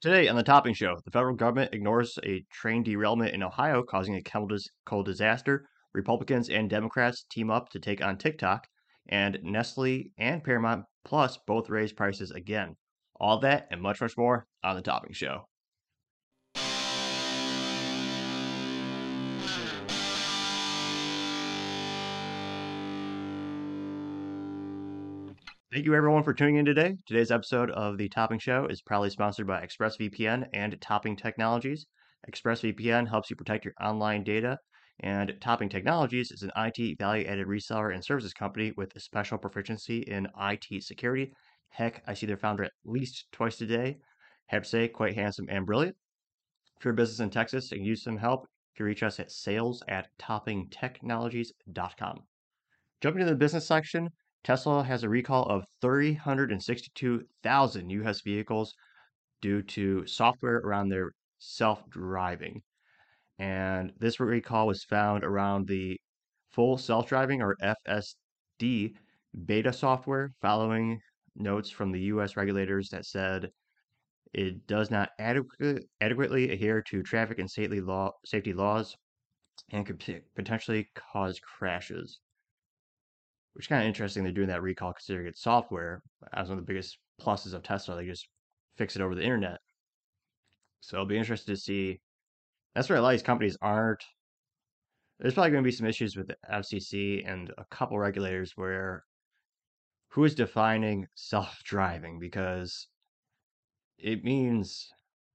Today on the Topping Show, the federal government ignores a train derailment in Ohio causing a chemical disaster. Republicans and Democrats team up to take on TikTok, and Nestle and Paramount Plus both raise prices again. All that and much, much more on the Topping Show. Thank you everyone for tuning in today. Today's episode of the Topping Show is proudly sponsored by ExpressVPN and Topping Technologies. ExpressVPN helps you protect your online data, and Topping Technologies is an IT value added reseller and services company with a special proficiency in IT security. Heck, I see their founder at least twice a day. Have to say, quite handsome and brilliant. If you're a business in Texas and use some help, you can reach us at sales at toppingtechnologies.com. Jumping to the business section, Tesla has a recall of 362,000 US vehicles due to software around their self driving. And this recall was found around the full self driving or FSD beta software following notes from the US regulators that said it does not adequate, adequately adhere to traffic and safety, law, safety laws and could potentially cause crashes which is kind of interesting. They're doing that recall considering it's software. As one of the biggest pluses of Tesla, they just fix it over the internet. So I'll be interested to see. That's where a lot of these companies aren't. There's probably going to be some issues with the FCC and a couple regulators where who is defining self-driving because it means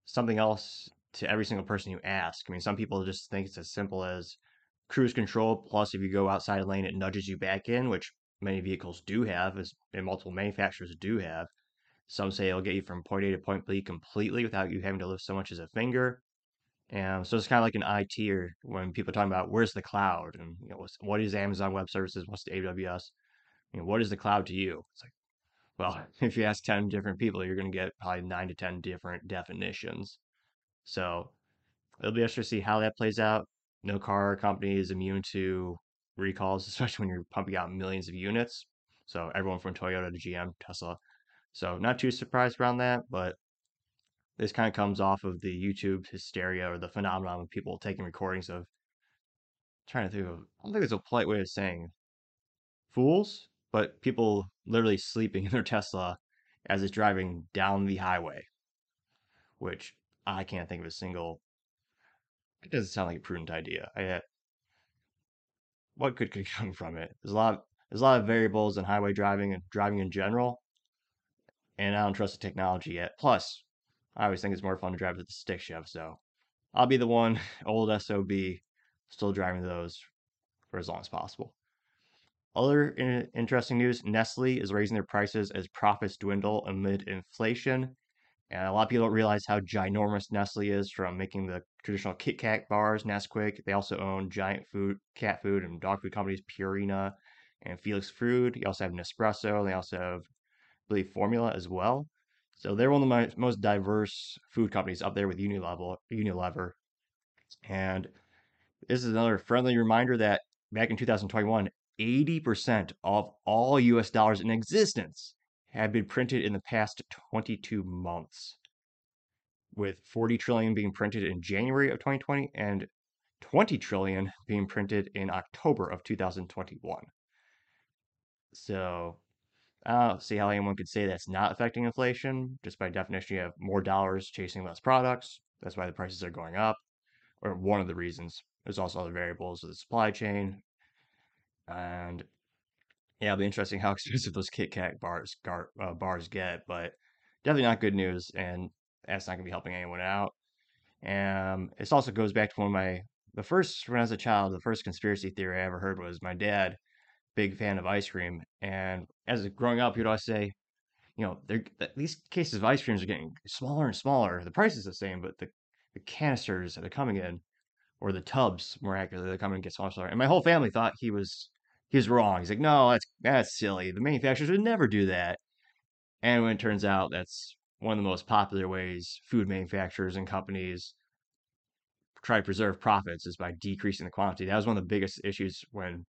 something else to every single person you ask. I mean, some people just think it's as simple as cruise control. Plus, if you go outside a lane, it nudges you back in, which many vehicles do have, as and multiple manufacturers do have. Some say it'll get you from point A to point B completely without you having to lift so much as a finger. And so it's kind of like an IT or when people are talking about where's the cloud and you know what is Amazon Web Services, what's the AWS, you know, what is the cloud to you? It's like, well, if you ask ten different people, you're going to get probably nine to ten different definitions. So it'll be interesting to see how that plays out no car company is immune to recalls, especially when you're pumping out millions of units. So everyone from Toyota to GM, Tesla. So not too surprised around that, but this kind of comes off of the YouTube hysteria or the phenomenon of people taking recordings of I'm trying to think of I don't think there's a polite way of saying fools, but people literally sleeping in their Tesla as it's driving down the highway. Which I can't think of a single it doesn't sound like a prudent idea. I, uh, what could, could come from it? There's a lot. Of, there's a lot of variables in highway driving and driving in general, and I don't trust the technology yet. Plus, I always think it's more fun to drive with the stick shift. So, I'll be the one old sob still driving those for as long as possible. Other in- interesting news: Nestle is raising their prices as profits dwindle amid inflation. And a lot of people don't realize how ginormous Nestle is from making the traditional Kit Kat bars, Nesquik. They also own giant food, cat food, and dog food companies, Purina and Felix Food. You also have Nespresso. They also have, I believe, Formula as well. So they're one of the most diverse food companies up there with Unilever. Unilever. And this is another friendly reminder that back in 2021, 80% of all US dollars in existence have been printed in the past 22 months, with 40 trillion being printed in January of 2020 and 20 trillion being printed in October of 2021. So I don't see how anyone could say that's not affecting inflation. Just by definition, you have more dollars chasing less products. That's why the prices are going up, or one of the reasons. There's also other variables of the supply chain. And yeah, it'll be interesting how expensive those Kit Kat bars gar, uh, bars get, but definitely not good news, and that's not gonna be helping anyone out. And this also goes back to one of my the first when I was a child, the first conspiracy theory I ever heard was my dad, big fan of ice cream, and as growing up, he'd always say, you know, these cases of ice creams are getting smaller and smaller. The price is the same, but the the canisters that are coming in, or the tubs, more accurately, they're coming and get smaller. And my whole family thought he was he's wrong. He's like, no, that's that's silly. The manufacturers would never do that. And when it turns out that's one of the most popular ways food manufacturers and companies try to preserve profits is by decreasing the quantity. That was one of the biggest issues when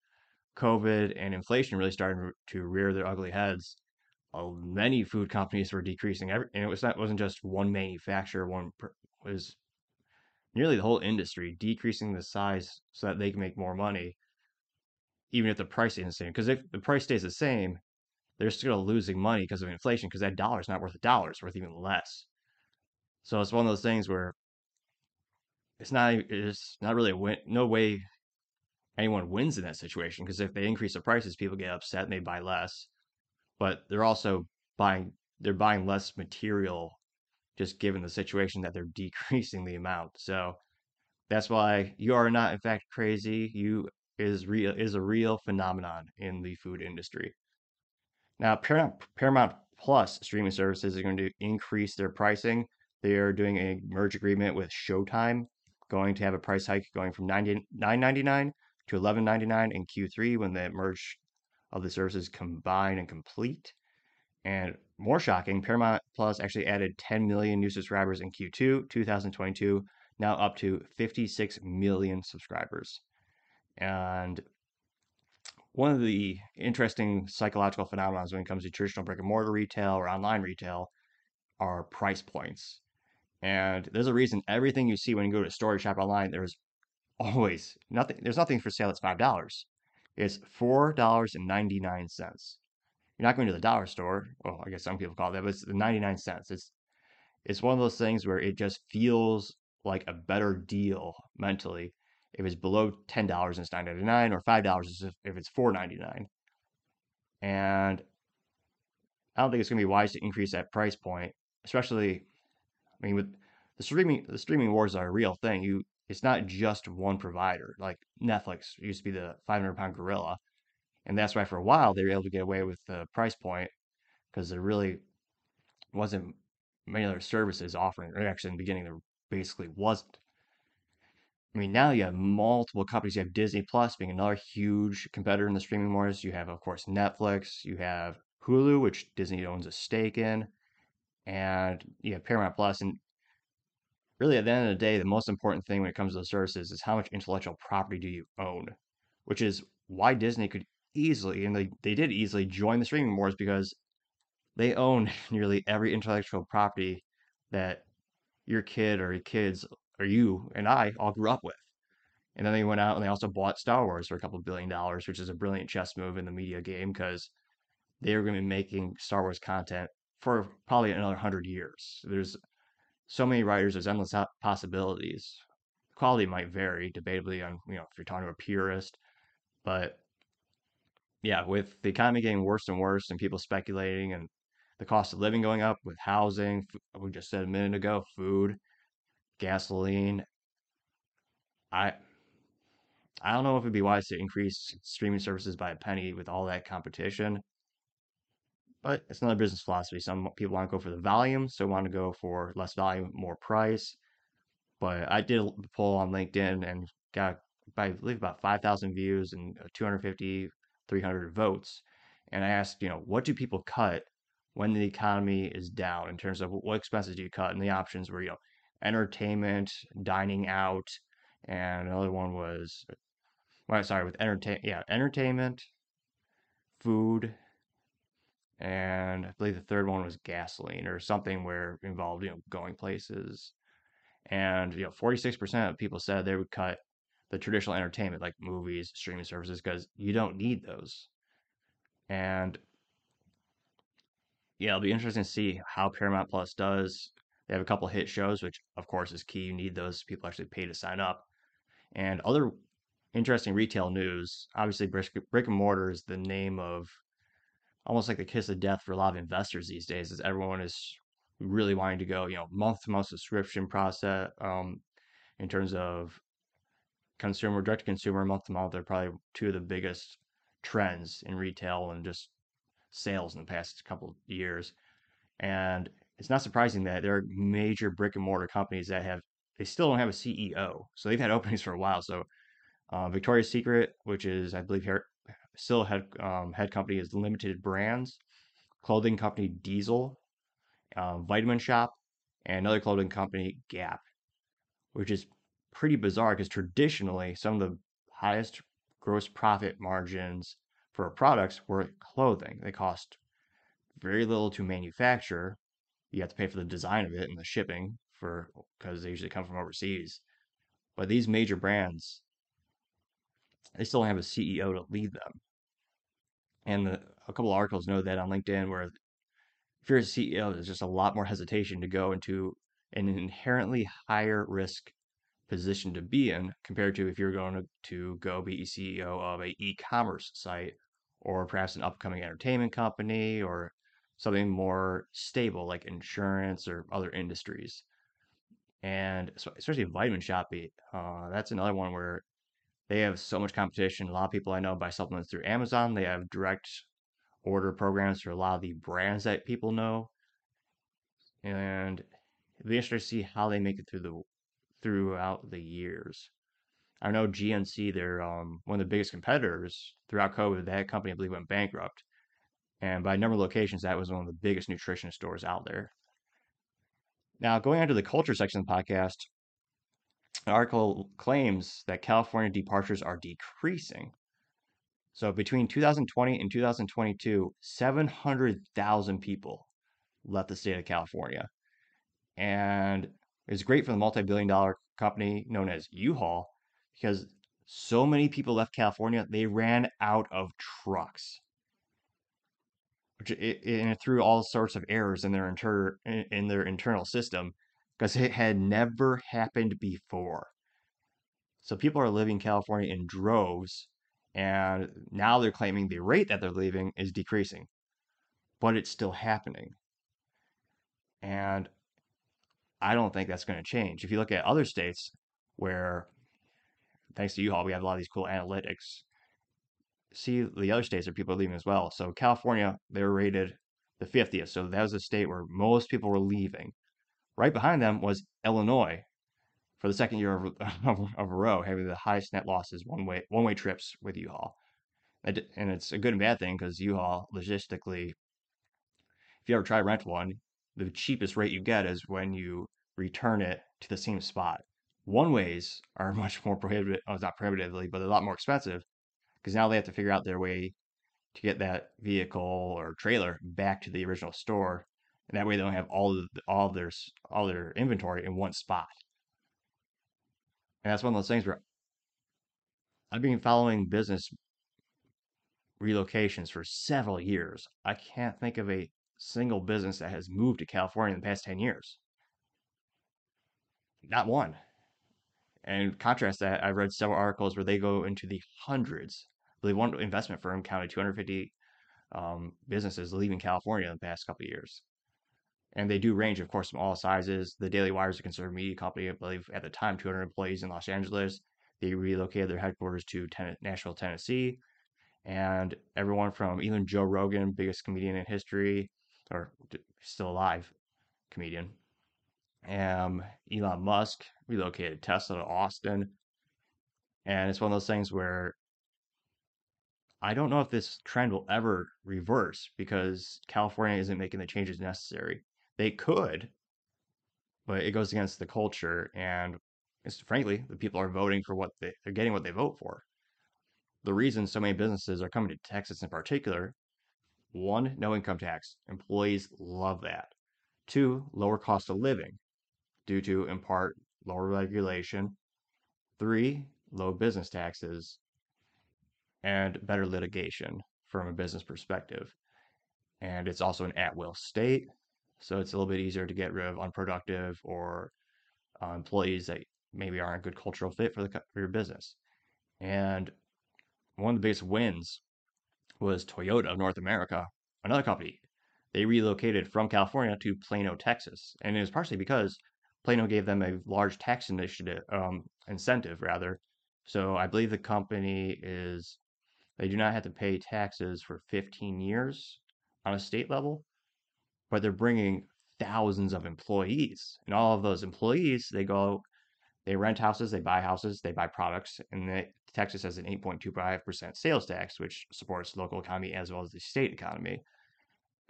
COVID and inflation really started to rear their ugly heads. uh, many food companies were decreasing. Every, and it was not wasn't just one manufacturer. One was nearly the whole industry decreasing the size so that they can make more money, even if the price isn't the same. Because if the price stays the same, they're still losing money because of inflation. Because that dollar is not worth a dollar; it's worth even less. So it's one of those things where it's not it's not really a win. No way anyone wins in that situation because if they increase the prices, people get upset and they buy less. But they're also buying they're buying less material just given the situation that they're decreasing the amount. So that's why you are not in fact crazy. You is real is a real phenomenon in the food industry. Now Paramount, Paramount Plus streaming services are going to increase their pricing. They are doing a merge agreement with Showtime, going to have a price hike going from $9.99 to $11.99 in Q3 when the merge of the services combine and complete. And more shocking, Paramount Plus actually added 10 million new subscribers in Q2 2022, now up to 56 million subscribers. And one of the interesting psychological phenomena when it comes to traditional brick and mortar retail or online retail are price points. And there's a reason everything you see when you go to a store shop online, there's always nothing, there's nothing for sale that's $5. It's $4.99. You're not going to the dollar store. Well, I guess some people call it that, but it's the 99 cents. It's it's one of those things where it just feels like a better deal mentally if it's below ten dollars and it's nine ninety nine, or five dollars if it's four ninety nine. And I don't think it's going to be wise to increase that price point, especially. I mean, with the streaming, the streaming wars are a real thing. You, it's not just one provider. Like Netflix used to be the 500 pound gorilla, and that's why for a while they were able to get away with the price point because there really wasn't many other services offering. Or actually, in the beginning, there basically wasn't. I mean, now you have multiple companies. You have Disney Plus being another huge competitor in the streaming wars. You have, of course, Netflix. You have Hulu, which Disney owns a stake in, and you have Paramount Plus. And really, at the end of the day, the most important thing when it comes to the services is how much intellectual property do you own, which is why Disney could easily, and they, they did easily join the streaming wars because they own nearly every intellectual property that your kid or your kids or you and I all grew up with. And then they went out and they also bought Star Wars for a couple billion dollars, which is a brilliant chess move in the media game because they are going to be making Star Wars content for probably another hundred years. There's so many writers, there's endless possibilities. Quality might vary, debatably, on you know if you're talking to a purist, but yeah, with the economy getting worse and worse and people speculating and the cost of living going up with housing, we just said a minute ago, food, gasoline. I I don't know if it'd be wise to increase streaming services by a penny with all that competition. But it's another business philosophy. Some people want to go for the volume, so want to go for less volume, more price. But I did a poll on LinkedIn and got, I believe, about 5,000 views and uh, 250 300 votes. And I asked, you know, what do people cut when the economy is down in terms of what expenses do you cut? And the options were, you know, entertainment, dining out, and another one was, well, sorry, with entertain, yeah, entertainment, food, and I believe the third one was gasoline or something where involved, you know, going places. And you know, 46% of people said they would cut the traditional entertainment like movies, streaming services, because you don't need those. And yeah, it'll be interesting to see how Paramount Plus does. They have a couple of hit shows, which of course is key. You need those people actually pay to sign up. And other interesting retail news. Obviously, brick, brick and mortar is the name of almost like the kiss of death for a lot of investors these days, as everyone is really wanting to go, you know, month to month subscription process um, in terms of consumer, direct to consumer, month to month They're probably two of the biggest trends in retail and just sales in the past couple of years. And it's not surprising that there are major brick and mortar companies that have they still don't have a CEO, so they've had openings for a while. So uh, Victoria's Secret, which is I believe here still head um, head company is Limited Brands, clothing company Diesel, um, Vitamin Shoppe, and another clothing company Gap, which is pretty bizarre because traditionally some of the highest gross profit margins for products were clothing. They cost very little to manufacture. You have to pay for the design of it and the shipping for because they usually come from overseas. But these major brands, they still have a CEO to lead them. And the, a couple articles know that on LinkedIn where if you're a CEO, there's just a lot more hesitation to go into an inherently higher risk position to be in compared to if you're going to, to go be CEO of a e-commerce site or perhaps an upcoming entertainment company or something more stable like insurance or other industries. And especially Vitamin Shoppe, uh, that's another one where they have so much competition. A lot of people I know buy supplements through Amazon. They have direct order programs for a lot of the brands that people know. And it'd be interesting to see how they make it through the throughout the years. I know GNC, they're um, one of the biggest competitors throughout COVID. That company, I believe, went bankrupt. And by number of locations, that was one of the biggest nutrition stores out there. Now, going on to the culture section of the podcast, an article claims that California departures are decreasing. So between 2020 and 2022, 700,000 people left the state of California. And it's great for the multi billion dollar company known as U Haul because so many people left California, they ran out of trucks. Which it, and it threw all sorts of errors in their inter in their internal system because it had never happened before. So people are leaving California in droves, and now they're claiming the rate that they're leaving is decreasing, but it's still happening. And I don't think that's going to change. If you look at other states where, thanks to U-Haul, we have a lot of these cool analytics. See the other states that people are leaving as well. So California, they were rated the 50th. So that was the state where most people were leaving. Right behind them was Illinois for the second year of, of, of a row, having the highest net losses one way one way trips with U-Haul. And it's a good and bad thing because U-Haul logistically, if you ever try rent one, the cheapest rate you get is when you return it to the same spot. One ways are much more prohibitive, oh, uh, not prohibitively, but a lot more expensive because now they have to figure out their way to get that vehicle or trailer back to the original store, and that way they don't have all the, all their all their inventory in one spot. And that's one of those things where I've been following business relocations for several years. I can't think of a single business that has moved to California in the past 10 years. Not one. And contrast that, I've read several articles where they go into the hundreds. I believe one investment firm counted 250 um, businesses leaving California in the past couple years. And they do range, of course, from all sizes. The Daily Wire is a conservative media company, I believe at the time 200 employees in Los Angeles. They relocated their headquarters to ten- Nashville, Tennessee. And everyone from even Joe Rogan, biggest comedian in history, or still alive comedian. Um, Elon Musk relocated Tesla to Austin. And it's one of those things where I don't know if this trend will ever reverse because California isn't making the changes necessary. They could, but it goes against the culture and it's, frankly, the people are voting for what they, they're getting what they vote for. The reason so many businesses are coming to Texas in particular one, no income tax. Employees love that. Two, lower cost of living due to, in part, lower regulation. Three, low business taxes and better litigation from a business perspective. And it's also an at will state. So it's a little bit easier to get rid of unproductive or uh, employees that maybe aren't a good cultural fit for, the, for your business. And one of the biggest wins was Toyota of North America, another company. They relocated from California to Plano, Texas, and it was partially because Plano gave them a large tax initiative um, incentive, rather. So I believe the company is they do not have to pay taxes for 15 years on a state level, but they're bringing thousands of employees, and all of those employees they go they rent houses, they buy houses, they buy products, and they, Texas has an 8.25% sales tax, which supports local economy as well as the state economy.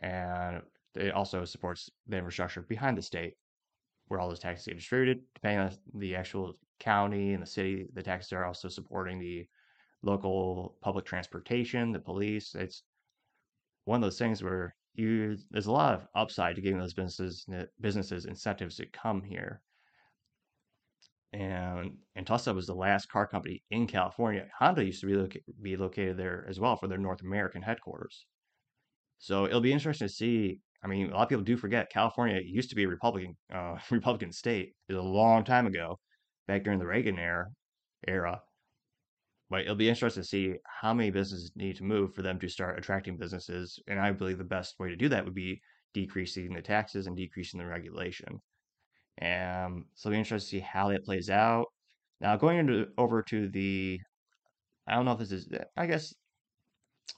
And it also supports the infrastructure behind the state where all those taxes get distributed. Depending on the actual county and the city, the taxes are also supporting the local public transportation, the police. It's one of those things where you there's a lot of upside to giving those businesses businesses incentives to come here. And and Tesla was the last car company in California. Honda used to be, loca- be located there as well for their North American headquarters. So it'll be interesting to see. I mean, a lot of people do forget California used to be a Republican uh, Republican state. It was a long time ago, back during the Reagan era. Era, but it'll be interesting to see how many businesses need to move for them to start attracting businesses. And I believe the best way to do that would be decreasing the taxes and decreasing the regulation. And so it'll be interesting to see how that plays out. Now, going into over to the, I don't know if this is, I guess,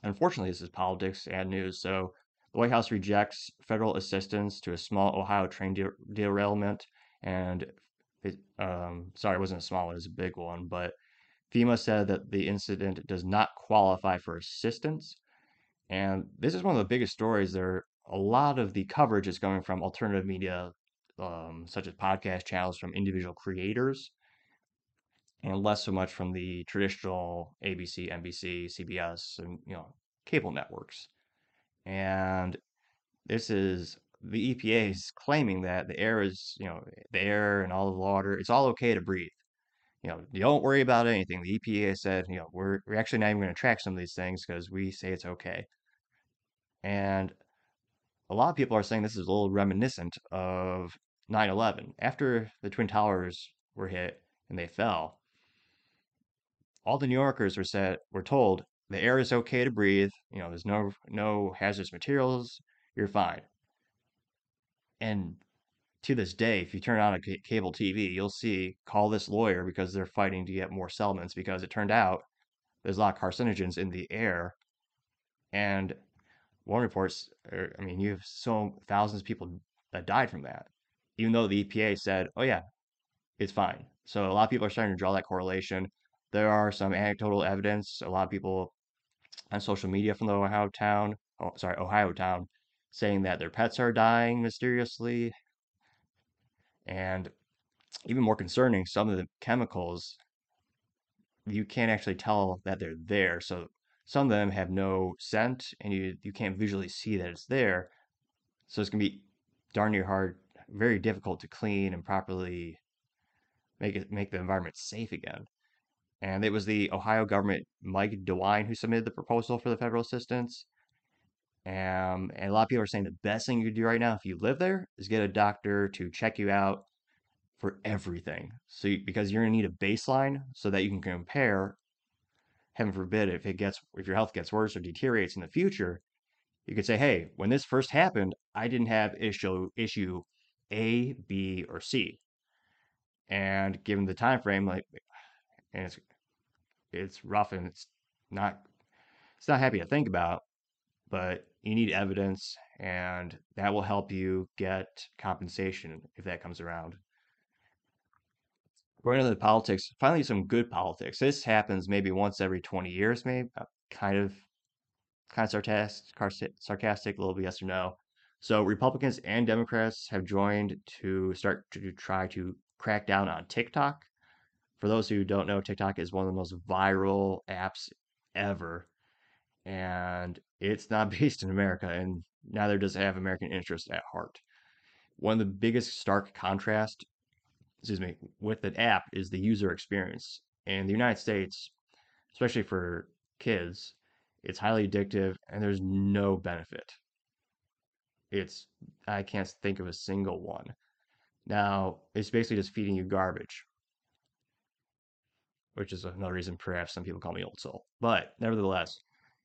unfortunately, this is politics and news. So the White House rejects federal assistance to a small Ohio train de- derailment. And um, sorry, it wasn't a small, one, it was a big one, but FEMA said that the incident does not qualify for assistance. And this is one of the biggest stories. There, a lot of the coverage is coming from alternative media, um, such as podcast channels from individual creators, and less so much from the traditional ABC, NBC, CBS, and you know cable networks. And this is the EPA is claiming that the air is, you know, the air and all the water, it's all okay to breathe you know, don't worry about anything. The EPA said, you know, we're, we're actually not even going to track some of these things because we say it's okay. And a lot of people are saying this is a little reminiscent of 9 11. After the Twin Towers were hit and they fell, all the New Yorkers were said were told the air is okay to breathe. You know, there's no no hazardous materials. You're fine. And to this day, if you turn on a c- cable TV, you'll see call this lawyer because they're fighting to get more settlements because it turned out there's a lot of carcinogens in the air. And one reports, er, I mean, you have so thousands of people that died from that, even though the EPA said, oh, yeah, it's fine. So a lot of people are starting to draw that correlation. There are some anecdotal evidence. A lot of people on social media from the Ohio town, oh, sorry, Ohio town, saying that their pets are dying mysteriously and even more concerning, some of the chemicals you can't actually tell that they're there. So some of them have no scent and you, you can't visually see that it's there. So it's gonna be darn near hard, very difficult to clean and properly make it make the environment safe again. And it was the Ohio government, Mike DeWine, who submitted the proposal for the federal assistance. Um, and a lot of people are saying the best thing you could do right now if you live there is get a doctor to check you out for everything. So you, because you're going to need a baseline so that you can compare heaven forbid if it gets if your health gets worse or deteriorates in the future, you could say, "Hey, when this first happened, I didn't have issue issue A, B, or C." And given the time frame like and it's it's rough and it's not it's not happy to think about, but you need evidence and that will help you get compensation if that comes around. Going into the politics, finally some good politics. This happens maybe once every 20 years, maybe. Uh, kind of kind of sarcastic, sarcastic, a little bit yes or no. So Republicans and Democrats have joined to start to try to crack down on TikTok. For those who don't know, TikTok is one of the most viral apps ever, and it's not based in America, and neither does it have American interests at heart. One of the biggest stark contrast, excuse me, with the app is the user experience. In the United States, especially for kids, it's highly addictive and there's no benefit. It's I can't think of a single one. Now, it's basically just feeding you garbage, which is another reason perhaps some people call me old soul. But nevertheless,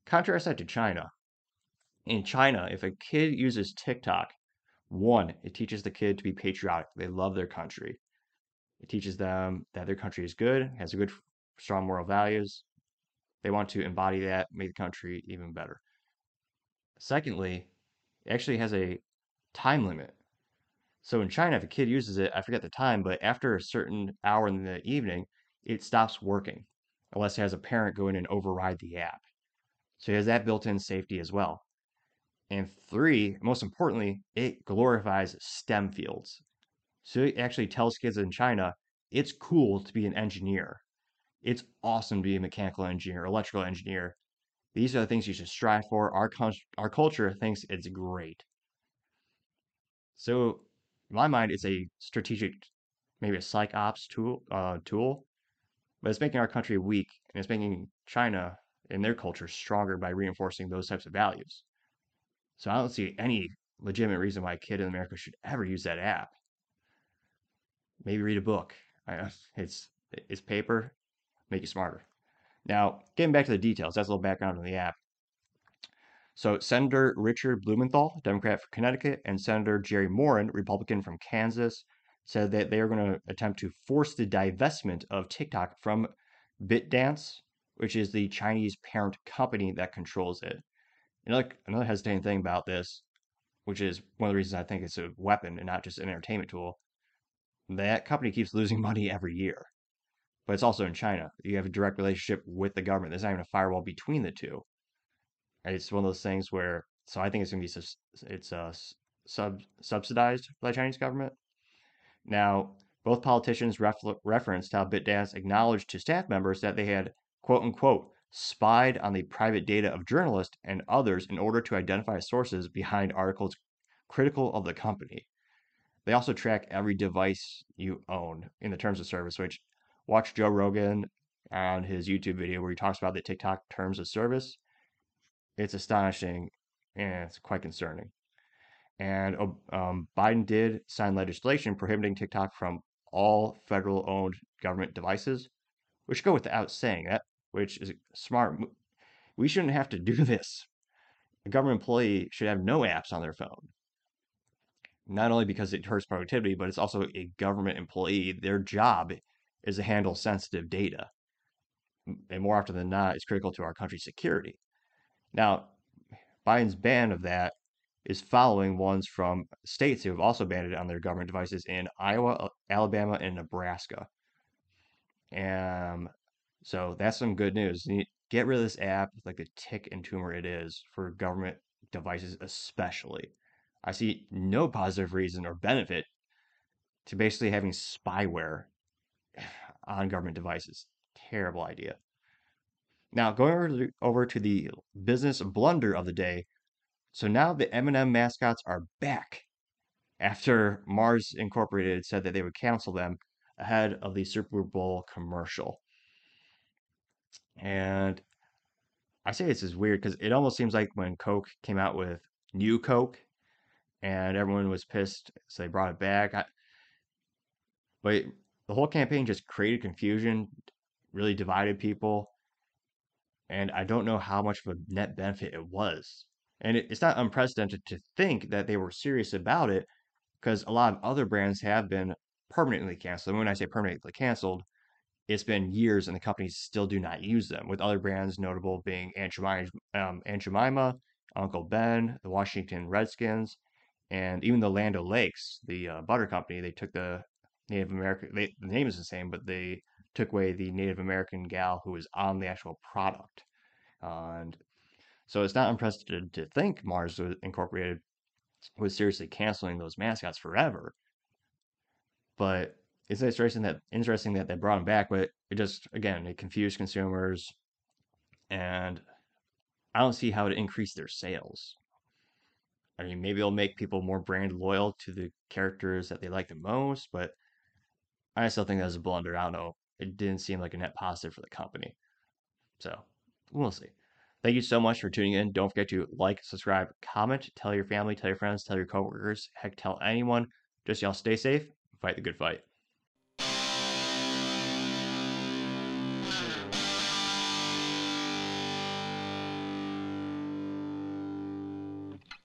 contrast that to China. In China, if a kid uses TikTok, one, it teaches the kid to be patriotic. They love their country. It teaches them that their country is good, has a good, strong moral values. They want to embody that, make the country even better. Secondly, it actually has a time limit. So in China, if a kid uses it, I forget the time, but after a certain hour in the evening, it stops working unless it has a parent go in and override the app. So it has that built-in safety as well. And three, most importantly, it glorifies STEM fields. So it actually tells kids in China it's cool to be an engineer. It's awesome to be a mechanical engineer, electrical engineer. These are the things you should strive for. Our, our culture thinks it's great. So, in my mind, it's a strategic, maybe a psych ops tool, uh, tool, but it's making our country weak and it's making China and their culture stronger by reinforcing those types of values. So I don't see any legitimate reason why a kid in America should ever use that app. Maybe read a book. It's it's paper, make you smarter. Now, getting back to the details, that's a little background on the app. So, Senator Richard Blumenthal, Democrat from Connecticut, and Senator Jerry Moran, Republican from Kansas, said that they are going to attempt to force the divestment of TikTok from ByteDance, which is the Chinese parent company that controls it. Another, another hesitating thing about this, which is one of the reasons I think it's a weapon and not just an entertainment tool, that company keeps losing money every year. But it's also in China. You have a direct relationship with the government. There's not even a firewall between the two. And it's one of those things where, so I think it's going to be it's uh, sub subsidized by the Chinese government. Now, both politicians refer- referenced how ByteDance acknowledged to staff members that they had quote unquote spied on the private data of journalists and others in order to identify sources behind articles critical of the company. They also track every device you own in the terms of service, which watch Joe Rogan on his YouTube video where he talks about the TikTok terms of service. It's astonishing and it's quite concerning. And um, Biden did sign legislation prohibiting TikTok from all federal owned government devices, which go without saying that which is smart. We shouldn't have to do this. A government employee should have no apps on their phone. Not only because it hurts productivity, but it's also a government employee. Their job is to handle sensitive data. And more often than not, it's critical to our country's security. Now, Biden's ban of that is following ones from states who have also banned it on their government devices in Iowa, uh, Alabama, and Nebraska. And so that's some good news. Get rid of this app, like the tick and tumor it is for government devices, especially. I see no positive reason or benefit to basically having spyware on government devices. Terrible idea. Now, going over to the business blunder of the day. So now the M&M mascots are back after Mars Incorporated said that they would cancel them ahead of the Super Bowl commercial. And I say this is weird because it almost seems like when Coke came out with new Coke and everyone was pissed, so they brought it back. I, but the whole campaign just created confusion, really divided people. And I don't know how much of a net benefit it was. And it, it's not unprecedented to think that they were serious about it because a lot of other brands have been permanently canceled. And when I say permanently canceled, it's been years and the companies still do not use them, with other brands notable being Aunt Jemima, um, Aunt Jemima Uncle Ben, the Washington Redskins, and even the Land O'Lakes, the uh, butter company. They took the Native American, they, the name is the same, but they took away the Native American gal who was on the actual product. Uh, and so it's not unprecedented to think Mars Incorporated was seriously canceling those mascots forever. But it's interesting that interesting that they brought them back, but it just again it confused consumers, and I don't see how it increased their sales. I mean, maybe it'll make people more brand loyal to the characters that they like the most, but I still think that was a blunder. I don't know. It didn't seem like a net positive for the company. So we'll see. Thank you so much for tuning in. Don't forget to like, subscribe, comment, tell your family, tell your friends, tell your coworkers, heck, tell anyone. Just y'all stay safe, fight the good fight.